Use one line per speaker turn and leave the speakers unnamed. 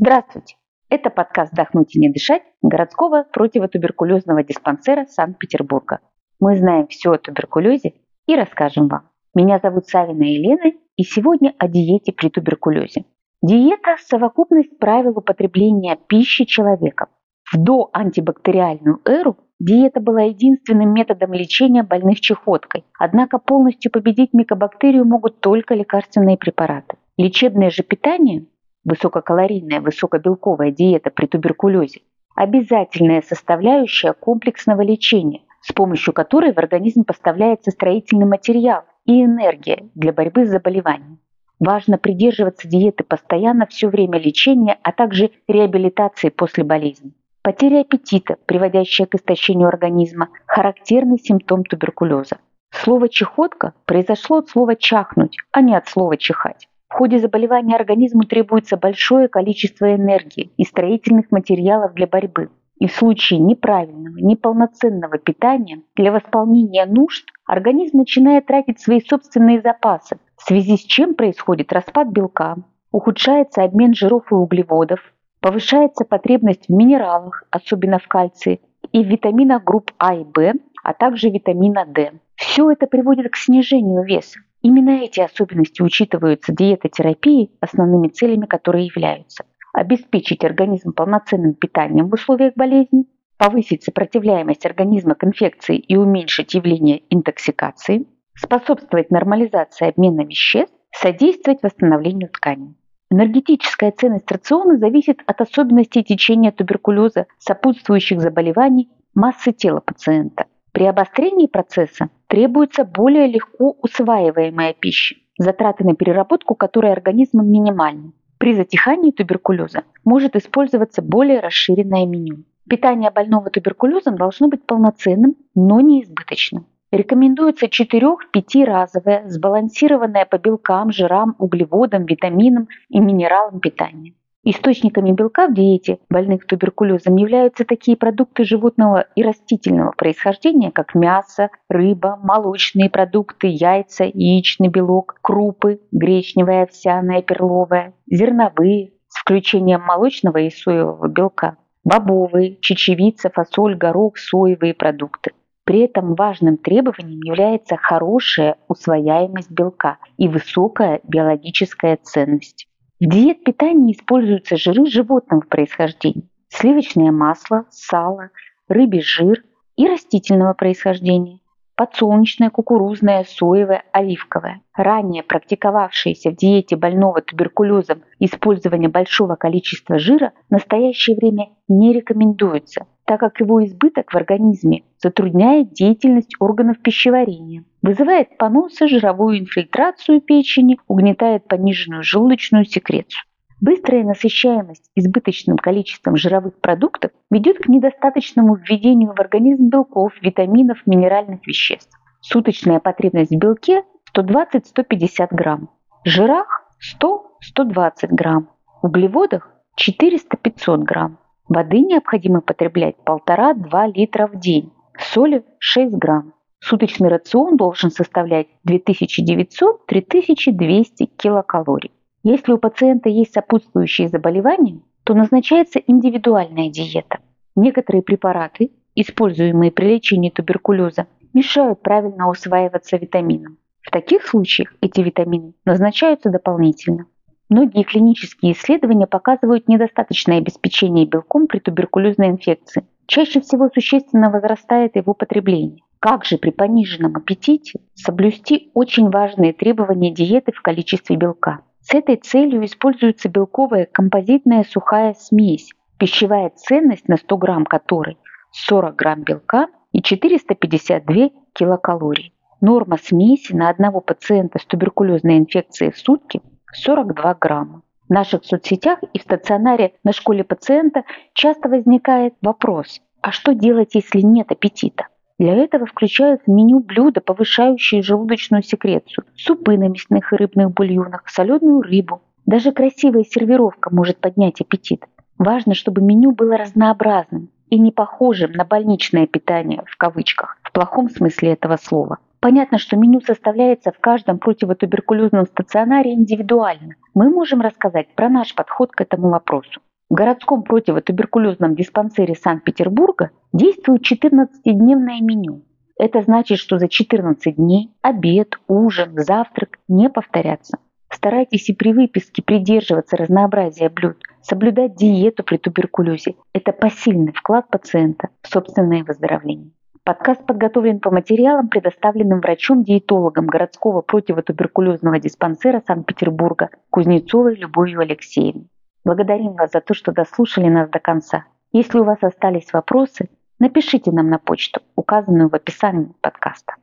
Здравствуйте! Это подкаст «Вдохнуть и не дышать» городского противотуберкулезного диспансера Санкт-Петербурга. Мы знаем все о туберкулезе и расскажем вам. Меня зовут Савина Елена, и сегодня о диете при туберкулезе. Диета – совокупность правил употребления пищи человеком. В доантибактериальную эру диета была единственным методом лечения больных чехоткой, однако полностью победить микобактерию могут только лекарственные препараты. Лечебное же питание высококалорийная, высокобелковая диета при туберкулезе – обязательная составляющая комплексного лечения, с помощью которой в организм поставляется строительный материал и энергия для борьбы с заболеванием. Важно придерживаться диеты постоянно все время лечения, а также реабилитации после болезни. Потеря аппетита, приводящая к истощению организма, характерный симптом туберкулеза. Слово «чехотка» произошло от слова «чахнуть», а не от слова «чихать». В ходе заболевания организму требуется большое количество энергии и строительных материалов для борьбы. И в случае неправильного, неполноценного питания для восполнения нужд организм начинает тратить свои собственные запасы, в связи с чем происходит распад белка, ухудшается обмен жиров и углеводов, повышается потребность в минералах, особенно в кальции, и в витаминах групп А и В, а также витамина D. Все это приводит к снижению веса. Именно эти особенности учитываются диетотерапией, основными целями которой являются обеспечить организм полноценным питанием в условиях болезни, повысить сопротивляемость организма к инфекции и уменьшить явление интоксикации, способствовать нормализации обмена веществ, содействовать восстановлению тканей. Энергетическая ценность рациона зависит от особенностей течения туберкулеза, сопутствующих заболеваний, массы тела пациента – при обострении процесса требуется более легко усваиваемая пища, затраты на переработку которой организмом минимальны. При затихании туберкулеза может использоваться более расширенное меню. Питание больного туберкулезом должно быть полноценным, но не избыточным. Рекомендуется 4-5 разовое, сбалансированное по белкам, жирам, углеводам, витаминам и минералам питание. Источниками белка в диете больных туберкулезом являются такие продукты животного и растительного происхождения, как мясо, рыба, молочные продукты, яйца, яичный белок, крупы, гречневая, овсяная, перловая, зерновые, с включением молочного и соевого белка, бобовые, чечевица, фасоль, горох, соевые продукты. При этом важным требованием является хорошая усвояемость белка и высокая биологическая ценность. В диет питания используются жиры животного происхождения, сливочное масло, сало, рыбий жир и растительного происхождения, подсолнечное, кукурузное, соевое, оливковое. Ранее практиковавшееся в диете больного туберкулезом использование большого количества жира в настоящее время не рекомендуется, так как его избыток в организме затрудняет деятельность органов пищеварения, вызывает поносы, жировую инфильтрацию печени, угнетает пониженную желудочную секрецию. Быстрая насыщаемость избыточным количеством жировых продуктов ведет к недостаточному введению в организм белков, витаминов, минеральных веществ. Суточная потребность в белке 120-150 грамм, в жирах 100-120 грамм, в углеводах 400-500 грамм. Воды необходимо потреблять 1,5-2 литра в день, соли 6 грамм. Суточный рацион должен составлять 2900-3200 килокалорий. Если у пациента есть сопутствующие заболевания, то назначается индивидуальная диета. Некоторые препараты, используемые при лечении туберкулеза, мешают правильно усваиваться витаминам. В таких случаях эти витамины назначаются дополнительно. Многие клинические исследования показывают недостаточное обеспечение белком при туберкулезной инфекции. Чаще всего существенно возрастает его потребление. Как же при пониженном аппетите соблюсти очень важные требования диеты в количестве белка? С этой целью используется белковая композитная сухая смесь, пищевая ценность на 100 грамм которой 40 грамм белка и 452 килокалорий. Норма смеси на одного пациента с туберкулезной инфекцией в сутки 42 грамма. В наших соцсетях и в стационаре на школе пациента часто возникает вопрос, а что делать, если нет аппетита? Для этого включают в меню блюда, повышающие желудочную секрецию, супы на мясных и рыбных бульонах, соленую рыбу. Даже красивая сервировка может поднять аппетит. Важно, чтобы меню было разнообразным и не похожим на больничное питание в кавычках, в плохом смысле этого слова. Понятно, что меню составляется в каждом противотуберкулезном стационаре индивидуально. Мы можем рассказать про наш подход к этому вопросу. В городском противотуберкулезном диспансере Санкт-Петербурга действует 14-дневное меню. Это значит, что за 14 дней обед, ужин, завтрак не повторятся. Старайтесь и при выписке придерживаться разнообразия блюд, соблюдать диету при туберкулезе. Это посильный вклад пациента в собственное выздоровление. Подкаст подготовлен по материалам, предоставленным врачом-диетологом городского противотуберкулезного диспансера Санкт-Петербурга Кузнецовой Любовью Алексеевной. Благодарим вас за то, что дослушали нас до конца. Если у вас остались вопросы, напишите нам на почту, указанную в описании подкаста.